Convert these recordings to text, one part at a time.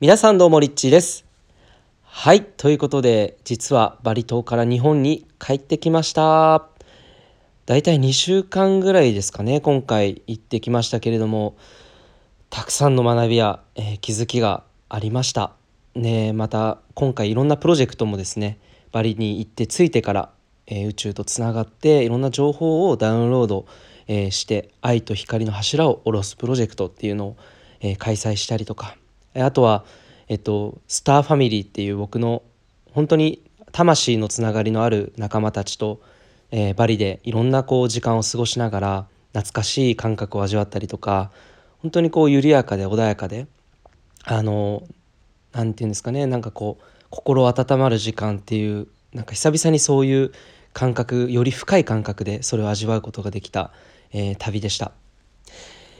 皆さんどうもリッチーです。はい、ということで、実はバリ島から日本に帰ってきました。だいたい2週間ぐらいですかね、今回行ってきましたけれども、たくさんの学びや、えー気づきがありました。ねまた今回いろんなプロジェクトもですね、バリに行って着いてから、えー宇宙とつながっていろんな情報をダウンロード、えーして愛と光の柱を下ろすプロジェクトっていうのを、え開催したりとかあとは、えっと、スターファミリーっていう僕の本当に魂のつながりのある仲間たちと、えーバリでいろんなこう時間を過ごしながら懐かしい感覚を味わったりとか本当にこう緩やかで穏やかであのなんていうんですかねなんかこう心温まる時間っていうなんか久々にそういう感覚より深い感覚でそれを味わうことができた、えー旅でした。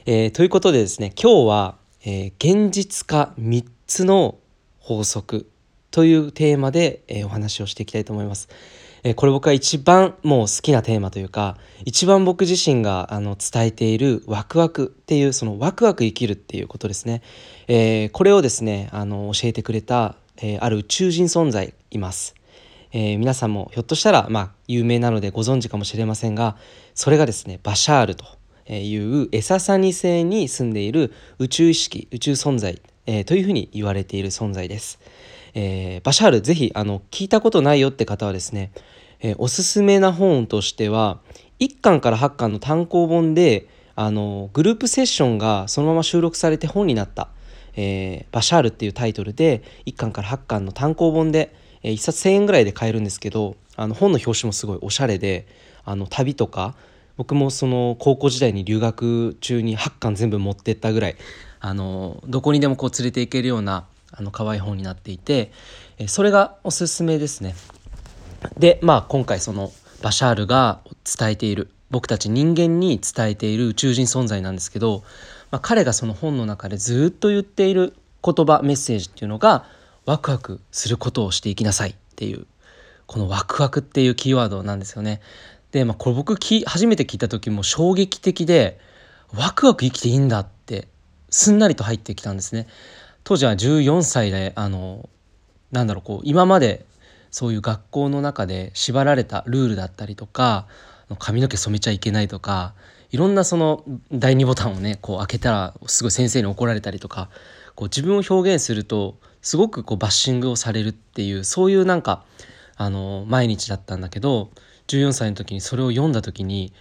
えーということでですね今日は、えー現実化3つの法則というテーマで、えーお話をしていきたいと思います。えーこれ僕が一番もう好きなテーマというか一番僕自身があの伝えているワクワクっていうそのワクワク生きるっていうことですね。えーこれをですねあの教えてくれた、えーある宇宙人存在います。え皆さんもひょっとしたら、まあ、有名なのでご存知かもしれませんがそれがですねバシャールというエササニ星に住んでいる宇宙意識宇宙存在、えーというふうに言われている存在です。えーバシャールぜひあの聞いたことないよって方はですね、えーおすすめな本としては1巻から8巻の単行本であのグループセッションがそのまま収録されて本になった「えバシャール」っていうタイトルで1巻から8巻の単行本で、え1冊1,000円ぐらいで買えるんですけどあの本の表紙もすごいおしゃれであの旅とか僕もその高校時代に留学中に8巻全部持ってったぐらいあのどこにでもこう連れて行けるようなあの可愛い本になっていてそれがおすすめですね。でまあ今回そのバシャールが伝えている僕たち人間に伝えている宇宙人存在なんですけど、まあ、彼がその本の中でずっと言っている言葉メッセージっていうのがワクワクすることをしていきなさいっていうこのワクワクっていうキーワードなんですよね。で、まあ、これ僕き初めて聞いた時も衝撃的でワクワク生きていいんだってすんなりと入ってきたんですね。当時は14歳であのなんだろうこう今までそういう学校の中で縛られたルールだったりとか髪の毛染めちゃいけないとかいろんなその第二ボタンをねこう開けたらすごい先生に怒られたりとかこう自分を表現するとすごくこうバッシングをされるっていうそういうなんかあの毎日だったんだけど14歳の時にそれを読んだ時に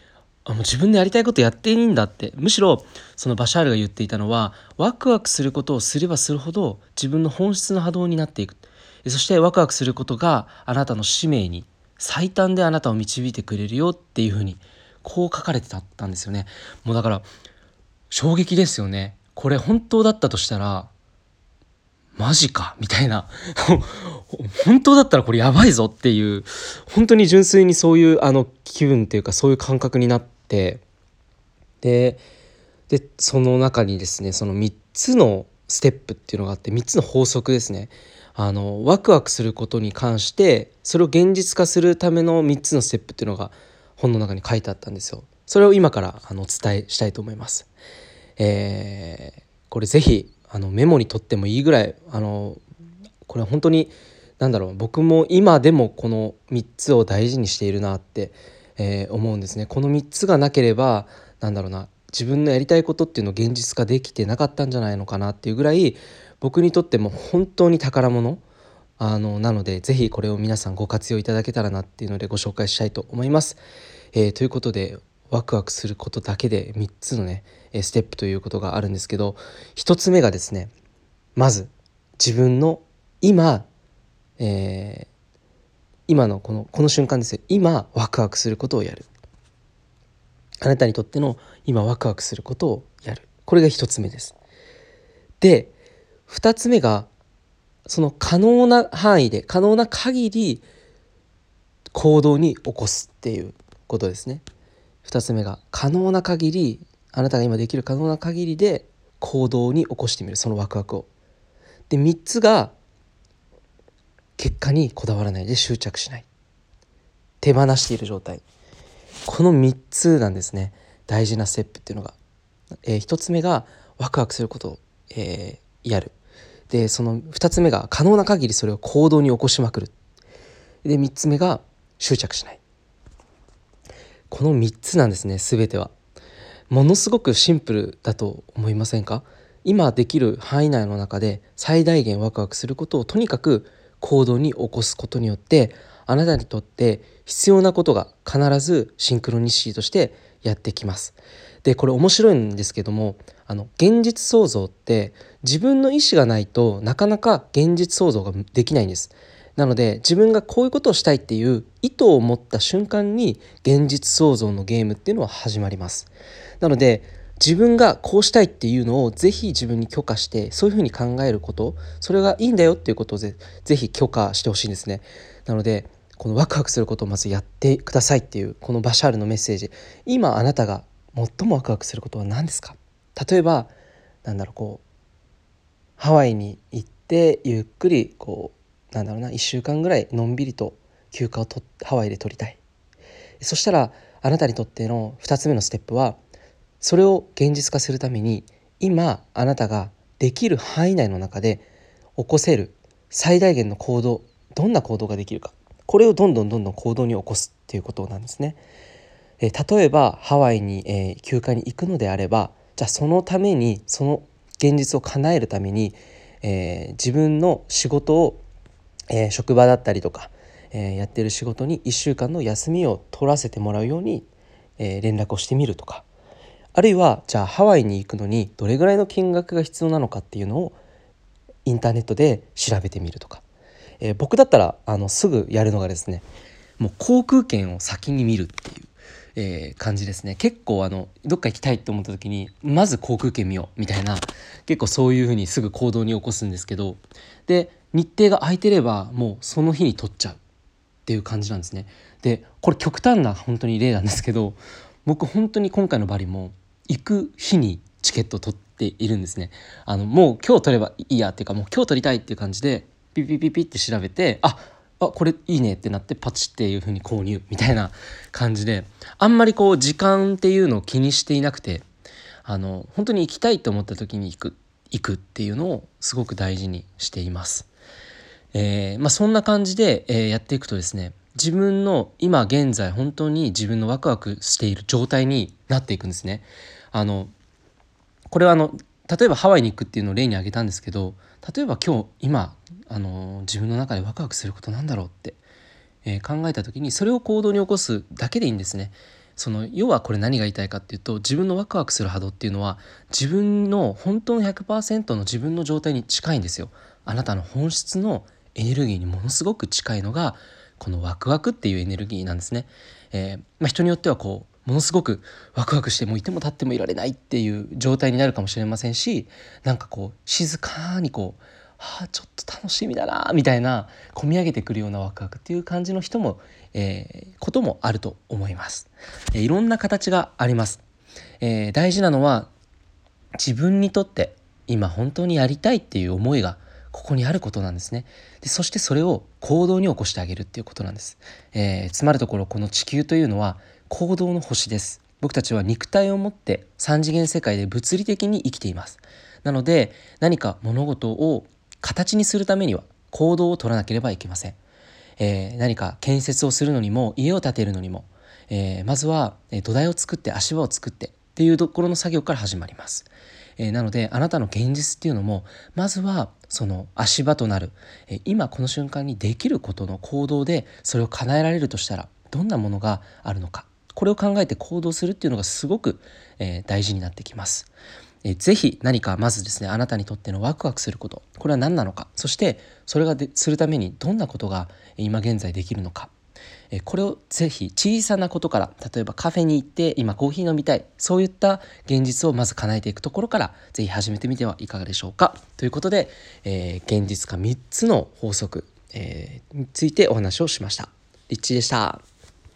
あもう自分でやりたいことやっていいんだって。むしろそのバシャールが言っていたのはワクワクすることをすればするほど自分の本質の波動になっていく。そしてワクワクすることがあなたの使命に最短であなたを導いてくれるよっていうふうにこう書かれてたんですよね。もうだから衝撃ですよね。これ本当だったとしたらマジかみたいな。本当だったらこれやばいぞっていう。本当に純粋にそういうあの気分っていうかそういう感覚になって。ででその中にですねその3つのステップっていうのがあって3つの法則ですね。あのワクワクすることに関してそれを現実化するための3つのステップっていうのが本の中に書いてあったんですよ。それを今からあのお伝えしたいと思います。えーこれぜひあのメモに取ってもいいぐらいあのこれ本当に何だろう僕も今でもこの3つを大事にしているなって、えー思うんですね。この3つがなければなんだろうな自分のやりたいことっていうのを現実化できてなかったんじゃないのかなっていうぐらい僕にとっても本当に宝物あのなのでぜひこれを皆さんご活用いただけたらなっていうのでご紹介したいと思います。えーということでワクワクすることだけで3つのねステップということがあるんですけど1つ目がですねまず自分の今、えー今のこのこの瞬間ですよ。今ワクワクすることをやる。あなたにとっての今ワクワクすることをやる。これが1つ目です。で2つ目がその可能な範囲で可能な限り行動に起こすっていうことですね。2つ目が可能な限りあなたが今できる可能な限りで行動に起こしてみる。そのワクワクを。で3つが結果にこだわらないで執着しない。手放している状態。この3つなんですね。大事なステップっていうのが、え1つ目がワクワクすることを、えーやる。でその2つ目が可能な限りそれを行動に起こしまくる。で3つ目が執着しない。この3つなんですね全てはものすごくシンプルだと思いませんか？今できる範囲内の中で最大限ワクワクすることをとにかく行動に起こすことによってあなたにとって必要なことが必ずシンクロニシティとしてやってきます。でこれ面白いんですけどもあの現実創造って自分の意思がないとなかなか現実創造ができないんです。なので自分がこういうことをしたいっていう意図を持った瞬間に現実創造のゲームっていうのは始まります。なので自分がこうしたいっていうのをぜひ自分に許可してそういうふうに考えることそれがいいんだよっていうことをぜぜひ許可してほしいんですね。なのでこのワクワクすることをまずやってくださいっていうこのバシャールのメッセージ今あなたが最もワクワクすることは何ですか？例えばなんだろうこうハワイに行ってゆっくりこうなんだろうな1週間ぐらいのんびりと休暇をとハワイで取りたいそしたらあなたにとっての2つ目のステップはそれを現実化するために今あなたができる範囲内の中で起こせる最大限の行動どんな行動ができるかこれをどんどんどんどん行動に起こすっていうことなんですね。え例えばハワイに、えー、休暇に行くのであればじゃあそのためにその現実を叶えるために、えー、自分の仕事を、えー、職場だったりとか、えやってる仕事に1週間の休みを取らせてもらうように、え連絡をしてみるとかあるいはじゃあハワイに行くのにどれぐらいの金額が必要なのかっていうのをインターネットで調べてみるとか、えー、僕だったらあのすぐやるのがですねもう航空券を先に見るっていう、えー、感じですね。結構あのどっか行きたいって思った時にまず航空券見ようみたいな結構そういうふうにすぐ行動に起こすんですけどで日程が空いてればもうその日に取っちゃうっていう感じなんですね。でこれ極端な本当に例なんですけど僕本当に今回のバリも行く日にチケット取っているんですねあのもう今日取ればいいやっていうかもう今日取りたいっていう感じでピピピピって調べてああこれいいねってなってパチっていう風に購入みたいな感じであんまりこう時間っていうのを気にしていなくてあの本当に行きたいと思った時に行く行くっていうのをすごく大事にしています。えーまあ、そんな感じで、えー、やっていくとですね自分の今現在本当に自分のワクワクしている状態になっていくんですね。あのこれはあの例えばハワイに行くっていうのを例に挙げたんですけど例えば今日今あの自分の中でワクワクすることなんだろうって、えー、考えた時にそれを行動に起こすだけでいいんですね。その要はこれ何が言いたいかっていうと自分のワクワクする波動っていうのは自分の本当の100%の自分の状態に近いんですよ。あなたの本質のエネルギーにものすごく近いのがこのワクワクっていうエネルギーなんですね。えー、まあ、人によってはこうものすごくワクワクしてもいても立ってもいられないっていう状態になるかもしれませんしなんかこう静かにこうはあちょっと楽しみだなみたいな込み上げてくるようなワクワクっていう感じの人も、えー、こともあると思います、えー、いろんな形があります、えー、大事なのは自分にとって今本当にやりたいっていう思いがここにあることなんですね。でそしてそれを行動に起こしてあげるっていうことなんです、えー、つまるところこの地球というのは行動の星です。僕たちは肉体を持って3次元世界で物理的に生きています。なので何か物事を形にするためには行動を取らなければいけません、えー、何か建設をするのにも家を建てるのにも、えー、まずは土台を作って足場を作ってっていうところの作業から始まります、えー、なのであなたの現実っていうのもまずはその足場となる、え今この瞬間にできることの行動でそれを叶えられるとしたらどんなものがあるのかこれを考えて行動するっていうのがすごく、えー、大事になってきます。えー、ぜひ何かまずですねあなたにとってのワクワクすること。これは何なのか。そしてそれがでするためにどんなことが今現在できるのか。えこれをぜひ小さなことから例えばカフェに行って今コーヒー飲みたい。そういった現実をまず叶えていくところからぜひ始めてみてはいかがでしょうか。ということで、えー、現実化3つの法則、えー、についてお話をしました。リッチでした。